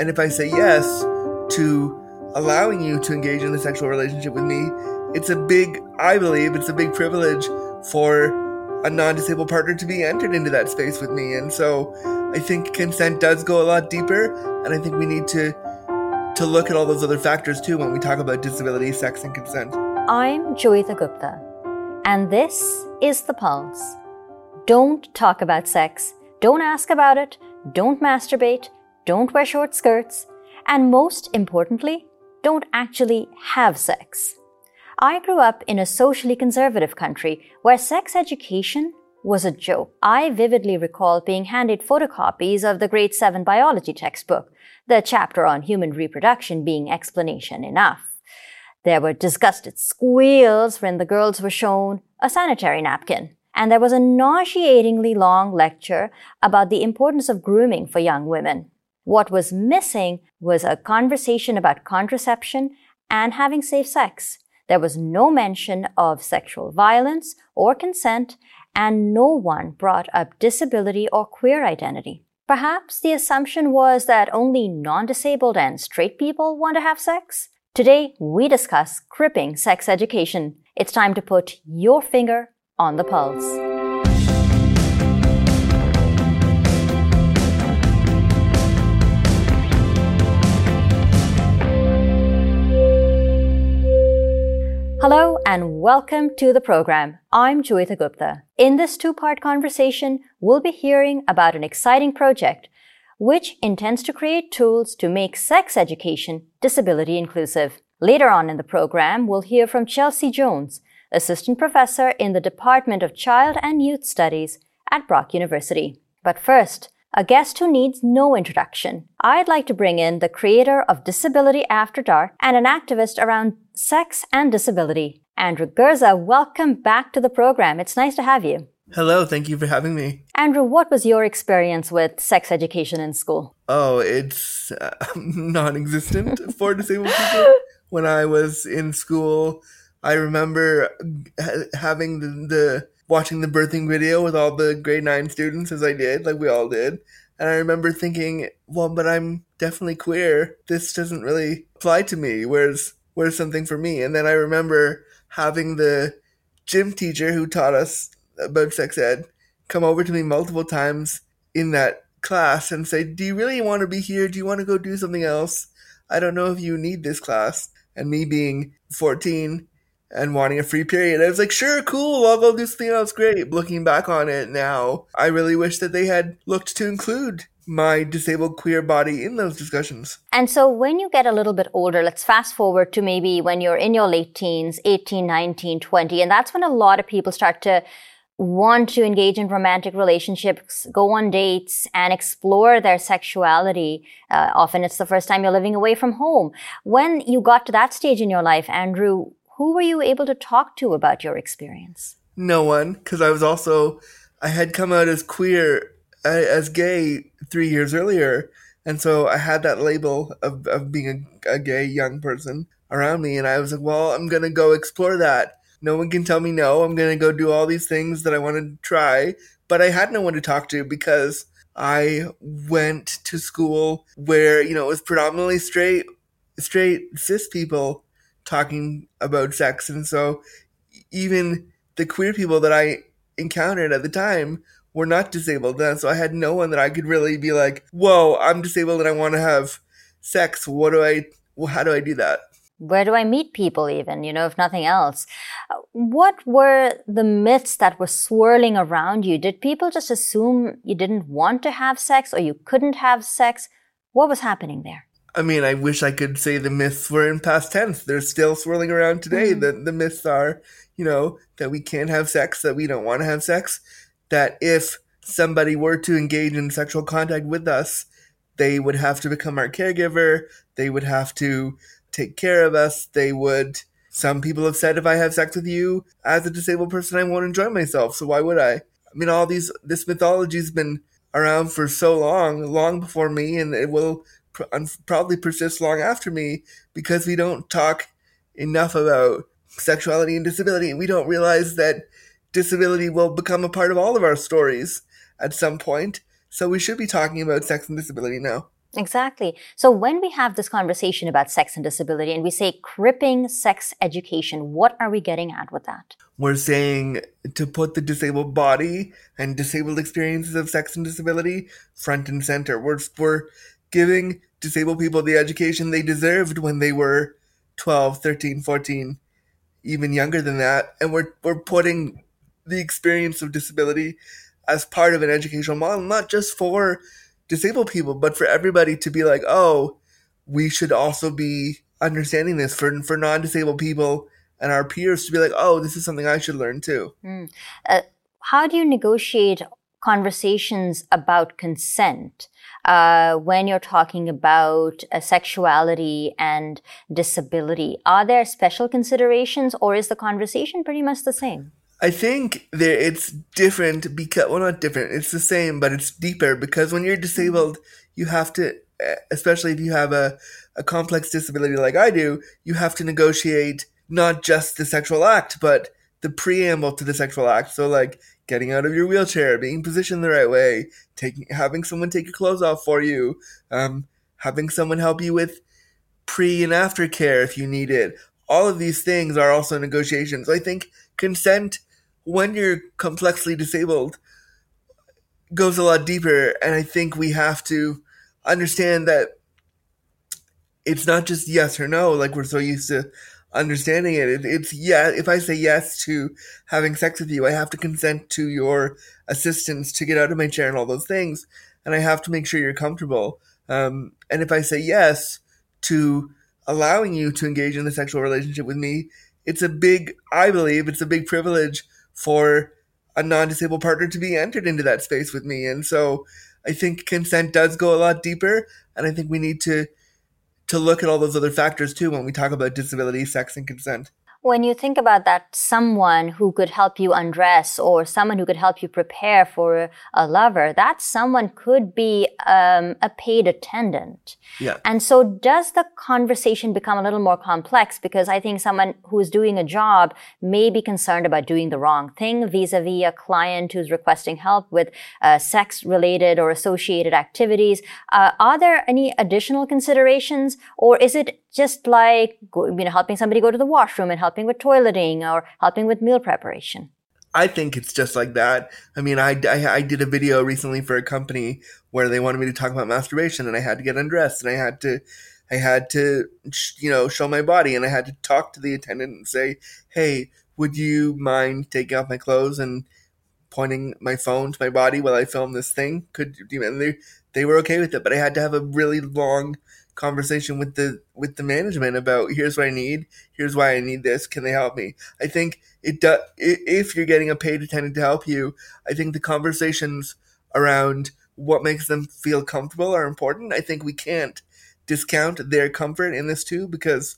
And if I say yes to allowing you to engage in a sexual relationship with me, it's a big, I believe, it's a big privilege for a non disabled partner to be entered into that space with me. And so I think consent does go a lot deeper. And I think we need to to look at all those other factors too when we talk about disability, sex, and consent. I'm Joeita Gupta, and this is The Pulse. Don't talk about sex, don't ask about it, don't masturbate, don't wear short skirts, and most importantly, don't actually have sex. I grew up in a socially conservative country where sex education was a joke. I vividly recall being handed photocopies of the grade 7 biology textbook the chapter on human reproduction being explanation enough. There were disgusted squeals when the girls were shown a sanitary napkin. And there was a nauseatingly long lecture about the importance of grooming for young women. What was missing was a conversation about contraception and having safe sex. There was no mention of sexual violence or consent, and no one brought up disability or queer identity. Perhaps the assumption was that only non disabled and straight people want to have sex? Today, we discuss cripping sex education. It's time to put your finger on the pulse. And welcome to the program. I'm Joeita Gupta. In this two part conversation, we'll be hearing about an exciting project which intends to create tools to make sex education disability inclusive. Later on in the program, we'll hear from Chelsea Jones, assistant professor in the Department of Child and Youth Studies at Brock University. But first, a guest who needs no introduction. I'd like to bring in the creator of Disability After Dark and an activist around sex and disability. Andrew Gurza, welcome back to the program. It's nice to have you. Hello, thank you for having me. Andrew, what was your experience with sex education in school? Oh, it's uh, non existent for disabled people. When I was in school, I remember having the, the watching the birthing video with all the grade nine students as I did, like we all did. And I remember thinking, well, but I'm definitely queer. This doesn't really apply to me. Where's where's something for me? And then I remember having the gym teacher who taught us about sex ed come over to me multiple times in that class and say, Do you really want to be here? Do you want to go do something else? I don't know if you need this class. And me being 14 and wanting a free period. I was like, sure, cool, I'll go do something else great. Looking back on it now, I really wish that they had looked to include my disabled queer body in those discussions. And so when you get a little bit older, let's fast forward to maybe when you're in your late teens, 18, 19, 20, and that's when a lot of people start to want to engage in romantic relationships, go on dates, and explore their sexuality. Uh, often it's the first time you're living away from home. When you got to that stage in your life, Andrew, who were you able to talk to about your experience? No one, because I was also, I had come out as queer, as gay three years earlier. And so I had that label of, of being a, a gay young person around me. And I was like, well, I'm to go explore that. No one can tell me no. I'm to go do all these things that I want to try. But I had no one to talk to because I went to school where, you know, it was predominantly straight, straight cis people talking about sex. And so even the queer people that I encountered at the time were not disabled. then, so I had no one that I could really be like, whoa, I'm disabled and I want to have sex. What do I, well, how do I do that? Where do I meet people, even, you know, if nothing else? What were the myths that were swirling around you? Did people just assume you didn't want to have sex or you couldn't have sex? What was happening there? I mean, I wish I could say the myths were in past tense. They're still swirling around today. Mm-hmm. The the myths are, you know, that we can't have sex, that we don't want to have sex, that if somebody were to engage in sexual contact with us, they would have to become our caregiver, they would have to take care of us, they would some people have said if I have sex with you as a disabled person I won't enjoy myself, so why would I? I mean all these this mythology's been around for so long, long before me and it will probably persist long after me because we don't talk enough about sexuality and disability. We don't realize that disability will become a part of all of our stories at some point. So we should be talking about sex and disability now. Exactly. So when we have this conversation about sex and disability and we say cripping sex education, what are we getting at with that? We're saying to put the disabled body and disabled experiences of sex and disability front and center. We're, we're giving disabled people the education they deserved when they were 12, 13, 14, even younger than that. And we're, we're putting the experience of disability as part of an educational model, not just for disabled people, but for everybody to be like, oh, we should also be understanding this for for non-disabled people and our peers to be like, oh, this is something I should learn too. Mm. Uh, how do you negotiate conversations about consent uh, when you're talking about uh, sexuality and disability? Are there special considerations, or is the conversation pretty much the same? I think there it's different because well not different it's the same but it's deeper because when you're disabled you have to especially if you have a, a complex disability like I do you have to negotiate not just the sexual act but the preamble to the sexual act. So like getting out of your wheelchair being positioned the right way taking having someone take your clothes off for you um, having someone help you with pre and after care if you need it. All of these things are also negotiations. I think consent when you're complexly disabled goes a lot deeper. And i think we have to understand that it's not just yes or no. Like we're so used to understanding it. it it's yeah if i say yes to having sex with you i have to consent to your assistance to get out of my chair and all those things. And i have to make sure you're comfortable. Um, and if i say yes to allowing you to engage in the sexual relationship with me it's a big i believe it's a big privilege for a non-disabled partner to be entered into that space with me. And so I think consent does go a lot deeper, and I think we need to to look at all those other factors too when we talk about disability, sex, and consent when you think about that someone who could help you undress or someone who could help you prepare for a lover, that someone could be um, a paid attendant. Yeah. And so does the conversation become a little more complex because I think someone who's doing a job may be concerned about doing the wrong thing vis-a-vis a client who's requesting help with uh, sex related or associated activities. Uh, are there any additional considerations or is it just like you know helping somebody go to the washroom and helping with toileting or helping with meal preparation. I think it's just like that. I mean I, I, I did a video recently for a company where they wanted me to talk about masturbation and i had to get undressed and i had to i had to you know show my body and i had to talk to the attendant and say hey would you mind taking off my clothes and pointing my phone to my body while i film this thing? Could you and they they were okay with it but i had to have a really long conversation with the with the management about here's what I need, here's why I need this. Can they help me? I think it does. If you're getting a paid attendant to help you, I think the conversations around what makes them feel comfortable are important. I think we can't discount their comfort in this too because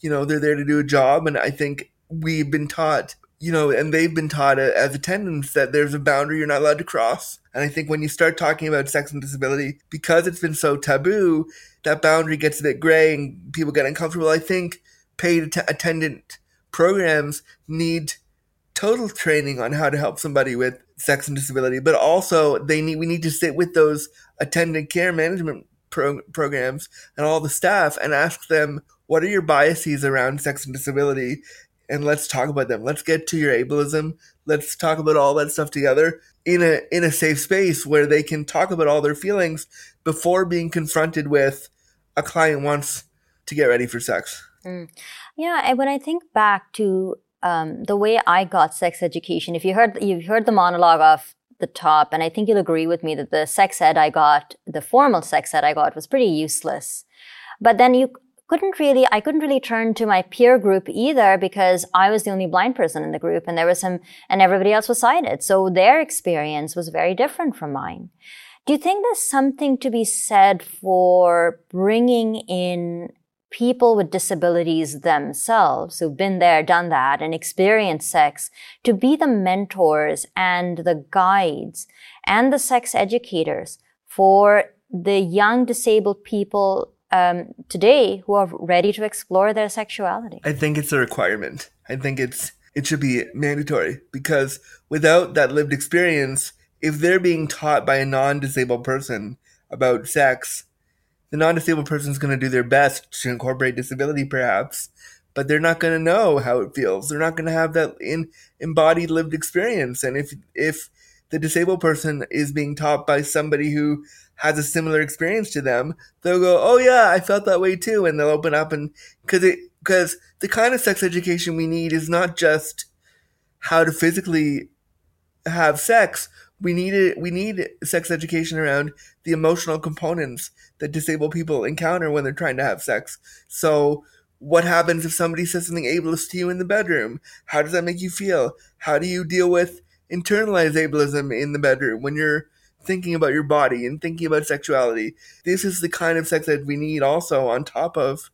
you know they're there to do a job, and I think we've been taught you know, and they've been taught as attendants that there's a boundary you're not allowed to cross. And I think when you start talking about sex and disability, because it's been so taboo, that boundary gets a bit gray and people get uncomfortable. I think paid att- attendant programs need total training on how to help somebody with sex and disability, but also they need we need to sit with those attendant care management pro- programs and all the staff and ask them what are your biases around sex and disability and let's talk about them. Let's get to your ableism. Let's talk about all that stuff together in a in a safe space where they can talk about all their feelings before being confronted with a client wants to get ready for sex. Mm. Yeah, and when I think back to um, the way I got sex education, if you heard you've heard the monologue of the top, and I think you'll agree with me that the sex ed I got, the formal sex ed I got, was pretty useless. But then you couldn't really, I couldn't really turn to my peer group either because I was the only blind person in the group, and there was some, and everybody else was sighted. So their experience was very different from mine. Do you think there's something to be said for bringing in people with disabilities themselves who've been there, done that, and experienced sex to be the mentors and the guides and the sex educators for the young disabled people um, today who are ready to explore their sexuality? I think it's a requirement. I think it's it should be mandatory because without that lived experience, if they're being taught by a non-disabled person about sex, the non-disabled person is going to do their best to incorporate disability, perhaps, but they're not going to know how it feels. They're not going to have that in embodied lived experience. And if if the disabled person is being taught by somebody who has a similar experience to them, they'll go, "Oh yeah, I felt that way too," and they'll open up and because it because the kind of sex education we need is not just how to physically have sex. We need it. We need sex education around the emotional components that disabled people encounter when they're trying to have sex. So, what happens if somebody says something ableist to you in the bedroom? How does that make you feel? How do you deal with internalized ableism in the bedroom when you're thinking about your body and thinking about sexuality? This is the kind of sex that we need also on top of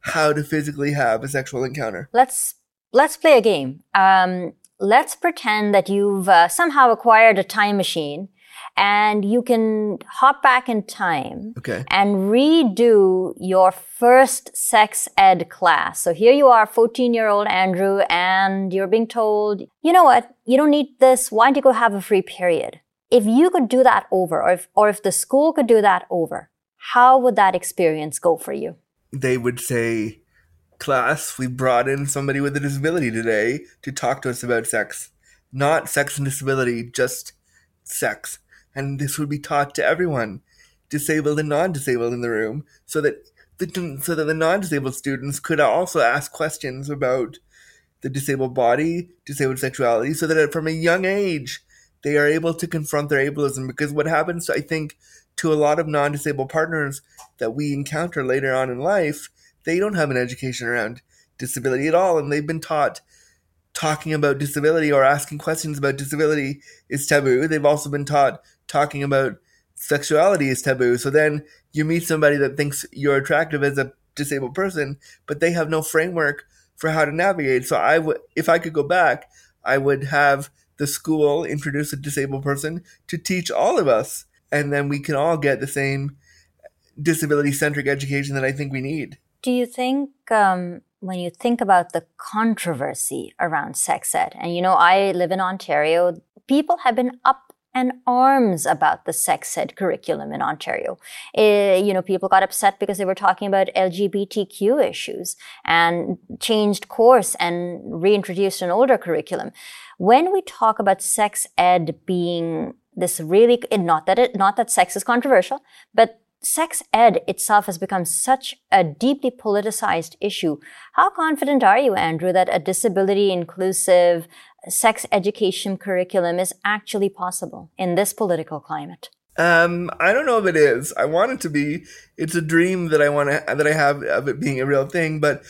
how to physically have a sexual encounter. Let's let's play a game. Um, let's pretend that you've uh, somehow acquired a time machine and you can hop back in time okay. and redo your first sex ed class. So here you are, 14 year old Andrew, and you're being told, you know what? You don't need this. Why don't you go have a free period? If you could do that over, or if, or if the school could do that over, how would that experience go for you? They would say, class, we brought in somebody with a disability today to talk to us about sex. Not sex and disability, just sex. And this would be taught to everyone, disabled and non disabled in the room, so that the, so that the non disabled students could also ask questions about the disabled body, disabled sexuality, so that from a young age they are able to confront their ableism. Because what happens, I think, to a lot of non disabled partners that we encounter later on in life they don't have an education around disability at all, and they've been taught talking about disability or asking questions about disability is taboo. They've also been taught talking about sexuality is taboo. So then you meet somebody that thinks you're attractive as a disabled person, but they have no framework for how to navigate. So I would, if I could go back, I would have the school introduce a disabled person to teach all of us, and then we can all get the same disability centric education that I think we need. Do you think um, when you think about the controversy around sex ed, and you know, I live in Ontario, people have been up and arms about the sex ed curriculum in Ontario. Uh, you know, people got upset because they were talking about LGBTQ issues and changed course and reintroduced an older curriculum. When we talk about sex ed being this really, not that it, not that sex is controversial, but sex ed itself has become such a deeply politicized issue. How confident are you, Andrew, that a disability inclusive sex education curriculum is actually possible in this political climate? Um, I don't know if it is. I want it to be. It's a dream that I want to that I have of it being a real thing, but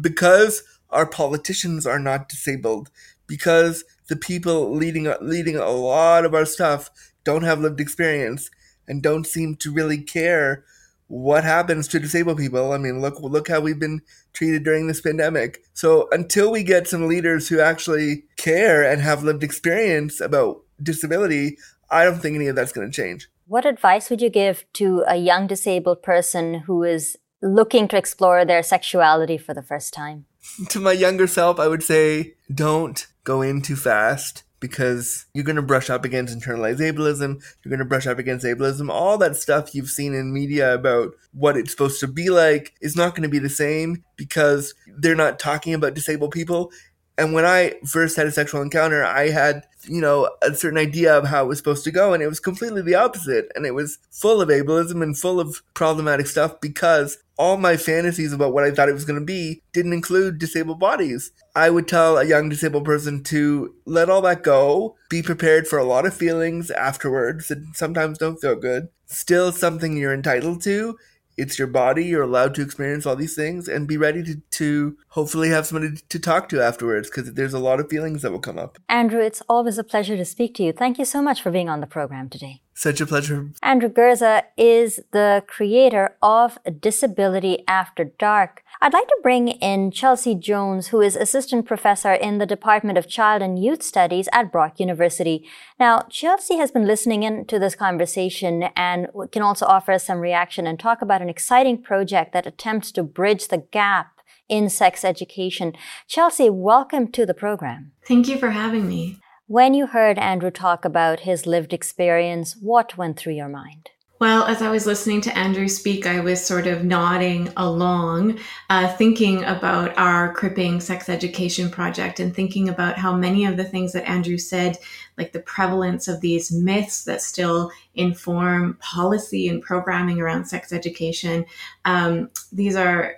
because our politicians are not disabled, because the people leading leading a lot of our stuff don't have lived experience, and don't seem to really care what happens to disabled people. I mean, look look how we've been treated during this pandemic. So until we get some leaders who actually care and have lived experience about disability, I don't think any of that's going to change. What advice would you give to a young disabled person who is looking to explore their sexuality for the first time? To my younger self, I would say don't go in too fast because you're going to brush up against internalized ableism, you're going to brush up against ableism. All that stuff you've seen in media about what it's supposed to be like is not going to be the same because they're not talking about disabled people. And when I first had a sexual encounter, I had, you know, a certain idea of how it was supposed to go, and it was completely the opposite. And it was full of ableism and full of problematic stuff because all my fantasies about what I thought it was going to be didn't include disabled bodies. I would tell a young disabled person to let all that go, be prepared for a lot of feelings afterwards that sometimes don't feel good. Still something you're entitled to. It's your body, you're allowed to experience all these things and be ready to, to hopefully have somebody to talk to afterwards because there's a lot of feelings that will come up. Andrew, it's always a pleasure to speak to you. Thank you so much for being on the program today. Such a pleasure. Andrew Gurza is the creator of Disability After Dark. I'd like to bring in Chelsea Jones, who is assistant professor in the Department of Child and Youth Studies at Brock University. Now, Chelsea has been listening in to this conversation and can also offer us some reaction and talk about an exciting project that attempts to bridge the gap in sex education. Chelsea, welcome to the program. Thank you for having me. When you heard Andrew talk about his lived experience, what went through your mind? Well, as I was listening to Andrew speak, I was sort of nodding along, uh, thinking about our Cripping Sex Education Project and thinking about how many of the things that Andrew said, like the prevalence of these myths that still inform policy and programming around sex education, um, these are,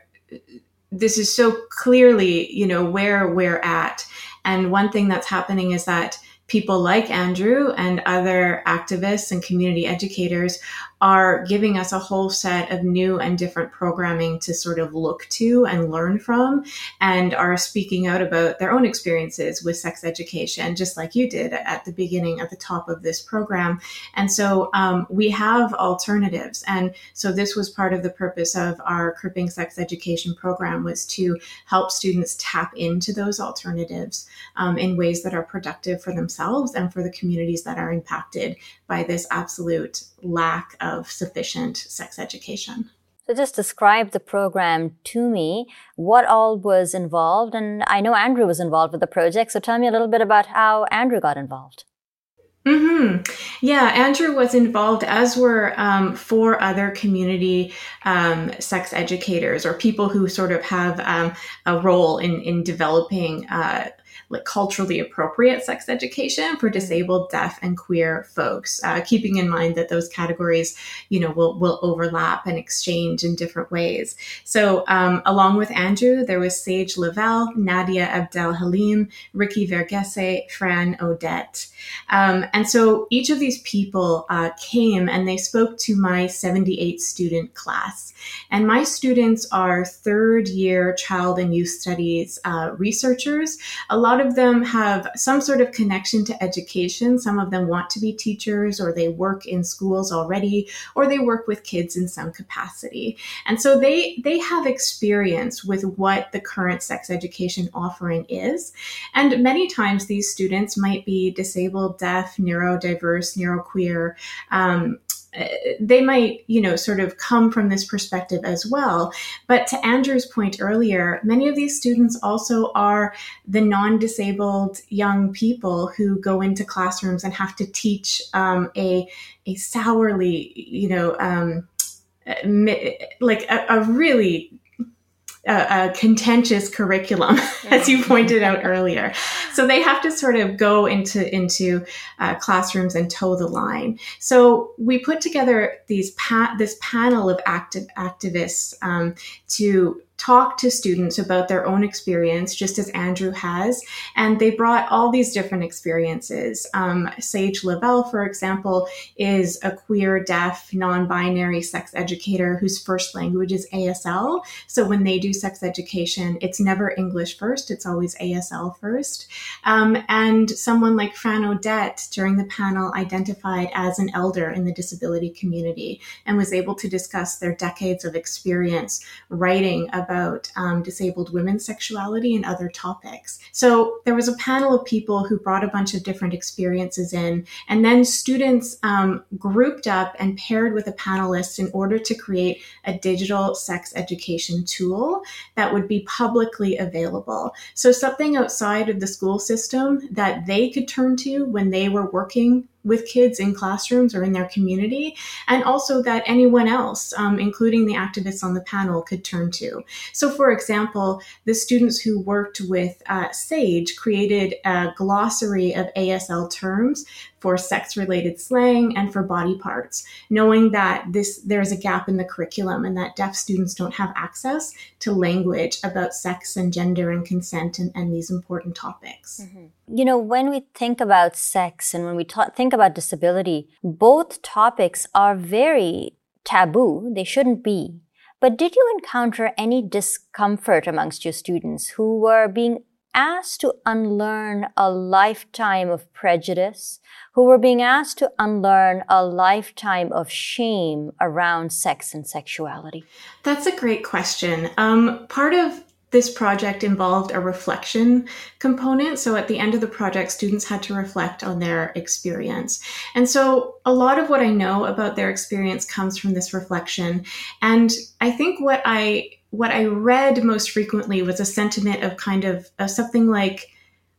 this is so clearly, you know, where we're at. And one thing that's happening is that people like Andrew and other activists and community educators are giving us a whole set of new and different programming to sort of look to and learn from and are speaking out about their own experiences with sex education, just like you did at the beginning, at the top of this program. And so um, we have alternatives. And so this was part of the purpose of our Cripping Sex Education program was to help students tap into those alternatives um, in ways that are productive for themselves and for the communities that are impacted by this absolute lack of sufficient sex education. So, just describe the program to me. What all was involved? And I know Andrew was involved with the project. So, tell me a little bit about how Andrew got involved. Hmm. Yeah, Andrew was involved, as were um, four other community um, sex educators or people who sort of have um, a role in in developing uh, like culturally appropriate sex education for disabled, deaf, and queer folks, uh, keeping in mind that those categories, you know, will will overlap and exchange in different ways. So, um, along with Andrew, there was Sage Lavelle, Nadia Abdel Halim, Ricky Varghese, Fran Odette, um, and so each of these people uh, came and they spoke to my 78 student class. And my students are third year child and youth studies uh, researchers. A lot of them have some sort of connection to education. Some of them want to be teachers or they work in schools already or they work with kids in some capacity. And so they, they have experience with what the current sex education offering is. And many times these students might be disabled, deaf, neurodiverse, neuroqueer, um, they might, you know, sort of come from this perspective as well. But to Andrew's point earlier, many of these students also are the non disabled young people who go into classrooms and have to teach um, a, a sourly, you know, um, like a, a really a, a contentious curriculum, as you pointed out earlier. So they have to sort of go into into uh, classrooms and toe the line. So we put together these pa- this panel of active activists um, to talk to students about their own experience, just as Andrew has. And they brought all these different experiences. Um, Sage Lavelle, for example, is a queer, deaf, non binary sex educator whose first language is ASL. So when they do sex education, it's never English first, it's always ASL first. Um, and someone like Fran Odette during the panel identified as an elder in the disability community and was able to discuss their decades of experience writing about about um, disabled women's sexuality and other topics. So there was a panel of people who brought a bunch of different experiences in, and then students um, grouped up and paired with a panelist in order to create a digital sex education tool that would be publicly available. So something outside of the school system that they could turn to when they were working with kids in classrooms or in their community, and also that anyone else, um, including the activists on the panel, could turn to. So, for example, the students who worked with uh, SAGE created a glossary of ASL terms for sex related slang and for body parts, knowing that this there's a gap in the curriculum and that deaf students don't have access to language about sex and gender and consent and, and these important topics. Mm-hmm. You know, when we think about sex and when we ta- think about disability, both topics are very taboo. They shouldn't be. But did you encounter any discomfort amongst your students who were being asked to unlearn a lifetime of prejudice, who were being asked to unlearn a lifetime of shame around sex and sexuality? That's a great question. Um, part of this project involved a reflection component. So at the end of the project, students had to reflect on their experience. And so a lot of what I know about their experience comes from this reflection. And I think what I what I read most frequently was a sentiment of kind of, of something like,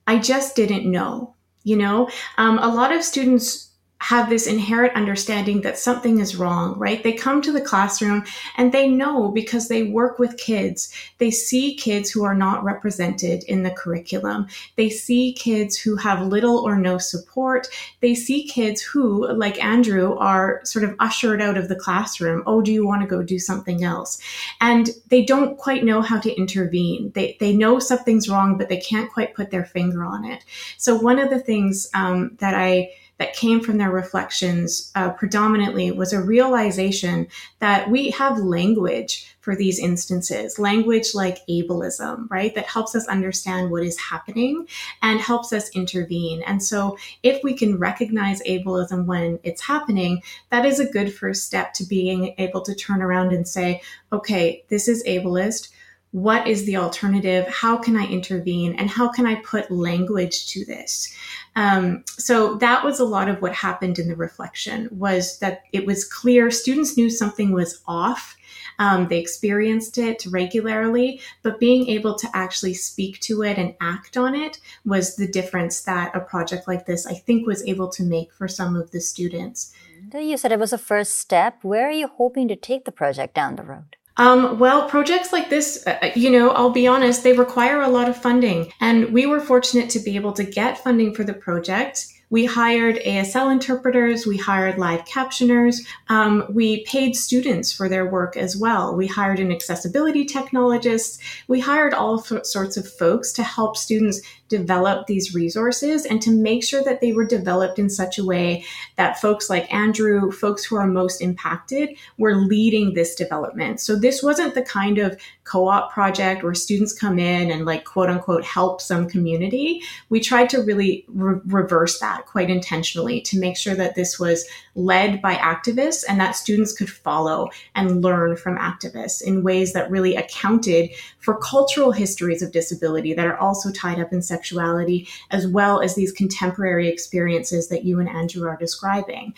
I just didn't know. You know, um, a lot of students have this inherent understanding that something is wrong, right? They come to the classroom and they know because they work with kids. They see kids who are not represented in the curriculum. They see kids who have little or no support. They see kids who, like Andrew, are sort of ushered out of the classroom. Oh, do you want to go do something else? And they don't quite know how to intervene. They, they know something's wrong, but they can't quite put their finger on it. So one of the things um, that I that came from their reflections uh, predominantly was a realization that we have language for these instances, language like ableism, right? That helps us understand what is happening and helps us intervene. And so if we can recognize ableism when it's happening, that is a good first step to being able to turn around and say, okay, this is ableist what is the alternative? How can i intervene? And how can i put language to this? Um, so that was a lot of what happened in the reflection was that it was clear students knew something was off. Um, they experienced it regularly but being able to actually speak to it and act on it was the difference that a project like this i think was able to make for some of the students. You said it was a first step. Where are you hoping to take the project down the road um, well, projects like this, uh, uh, you know, I'll be honest, they require a lot of funding. And we were fortunate to be able to get funding for the project. We hired ASL interpreters, we hired live captioners, um, we paid students for their work as well. We hired an accessibility technologist, we hired all sorts of folks to help students develop these resources and to make sure that they were developed in such a way that folks like Andrew, folks who are most impacted, were leading this development. So this wasn't the kind of co-op project where students come in and like quote unquote help some community. We tried to really re- reverse that quite intentionally to make sure that this was led by activists and that students could follow and learn from activists in ways that really accounted for cultural histories of disability that are also tied up in sexuality, as well as these contemporary experiences that you and Andrew are describing.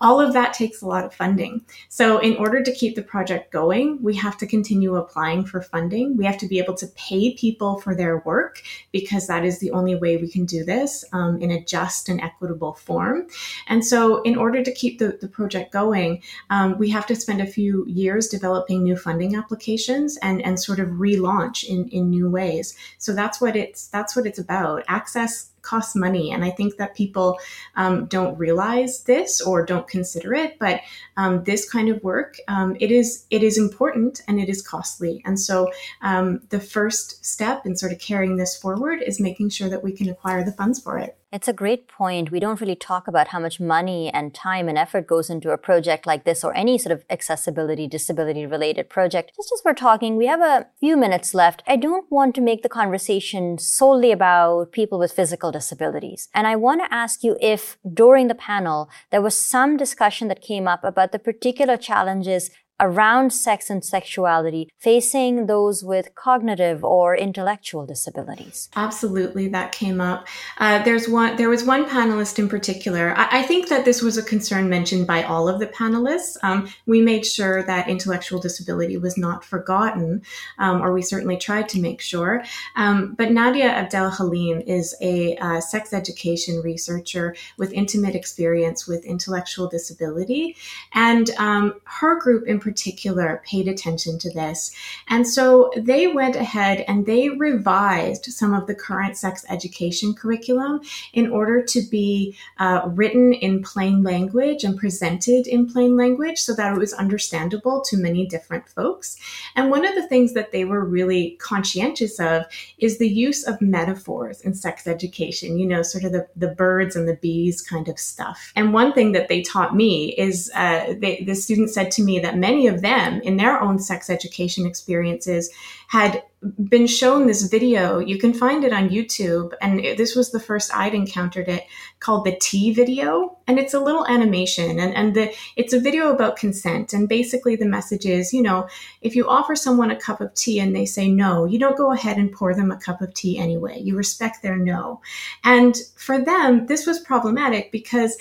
All of that takes a lot of funding. So, in order to keep the project going, we have to continue applying for funding. We have to be able to pay people for their work because that is the only way we can do this um, in a just and equitable form. And so, in order to keep the, the project going, um, we have to spend a few years developing new funding applications and, and sort of relaunch in, in new ways. So that's what it's that's what it's about. Access costs money. And I think that people um, don't realize this or don't consider it. But um, this kind of work, um, it is it is important and it is costly. And so um, the first step in sort of carrying this forward is making sure that we can acquire the funds for it. It's a great point. We don't really talk about how much money and time and effort goes into a project like this or any sort of accessibility, disability related project. Just as we're talking, we have a few minutes left. I don't want to make the conversation solely about people with physical disabilities. And I want to ask you if during the panel there was some discussion that came up about the particular challenges around sex and sexuality facing those with cognitive or intellectual disabilities. Absolutely that came up. Uh, there's one there was one panelist in particular. I, I, think that this was a concern mentioned by all of the panelists. Um, we made sure that intellectual disability was not forgotten um, or we certainly tried to make sure. Um, but nadia abdel halim is a uh, sex education researcher with intimate experience with intellectual disability. And um, her group in particular paid attention to this. And so they went ahead and they revised some of the current sex education curriculum in order to be uh, written in plain language and presented in plain language so that it was understandable to many different folks. And one of the things that they were really conscientious of is the use of metaphors in sex education, you know, sort of the, the birds and the bees kind of stuff. And one thing that they taught me is uh, they, the student said to me that many many of them in their own sex education experiences had been shown this video. You can find it on YouTube. And it, this was the first I'd encountered it called the tea video. And it's a little animation and, and the, it's a video about consent. And basically the message is, you know, if you offer someone a cup of tea and they say no, you don't go ahead and pour them a cup of tea anyway. You respect their no. And for them, this was problematic because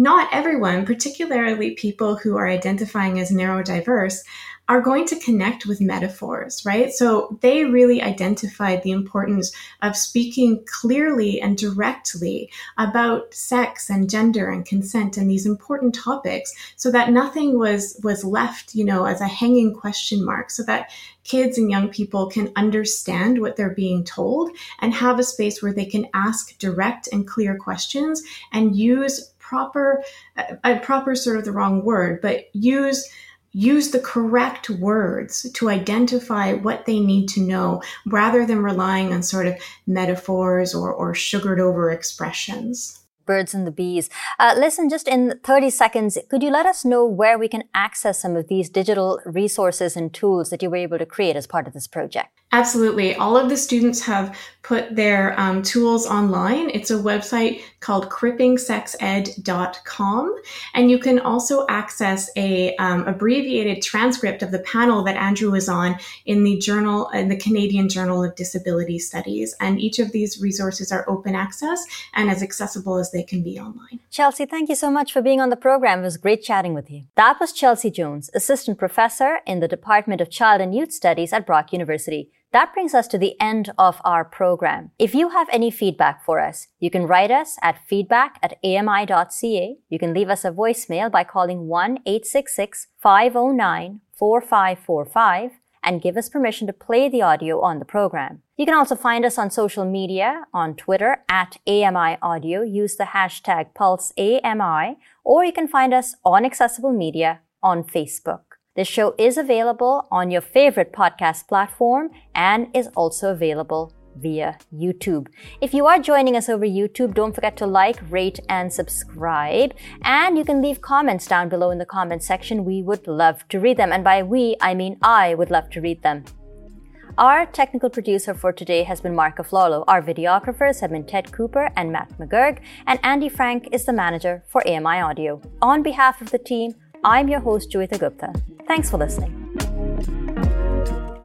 not everyone, particularly people who are identifying as neurodiverse, are going to connect with metaphors, right? So they really identified the importance of speaking clearly and directly about sex and gender and consent and these important topics so that nothing was was left, you know, as a hanging question mark so that kids and young people can understand what they're being told and have a space where they can ask direct and clear questions and use proper, uh, proper sort of the wrong word, but use use the correct words to identify what they need to know rather than relying on sort of metaphors or, or sugared over expressions birds and the bees. Uh, listen, just in 30 seconds, could you let us know where we can access some of these digital resources and tools that you were able to create as part of this project? Absolutely. All of the students have put their um, tools online. It's a website called crippingsexed.com. And you can also access a um, abbreviated transcript of the panel that Andrew was on in the journal, in the Canadian Journal of Disability Studies. And each of these resources are open access and as accessible as they can be online. Chelsea, thank you so much for being on the program. It was great chatting with you. That was Chelsea Jones, Assistant Professor in the Department of Child and Youth Studies at Brock University. That brings us to the end of our program. If you have any feedback for us, you can write us at feedback at ami.ca. You can leave us a voicemail by calling 1-866-509-4545 and give us permission to play the audio on the program. You can also find us on social media on Twitter at AMI Audio. Use the hashtag PulseAMI, or you can find us on Accessible Media on Facebook. This show is available on your favorite podcast platform and is also available via YouTube. If you are joining us over YouTube, don't forget to like, rate, and subscribe. And you can leave comments down below in the comment section. We would love to read them. And by we, I mean I would love to read them. Our technical producer for today has been Mark Aflalo. Our videographers have been Ted Cooper and Matt McGurk, and Andy Frank is the manager for AMI Audio. On behalf of the team, I'm your host, Joeita Gupta. Thanks for listening.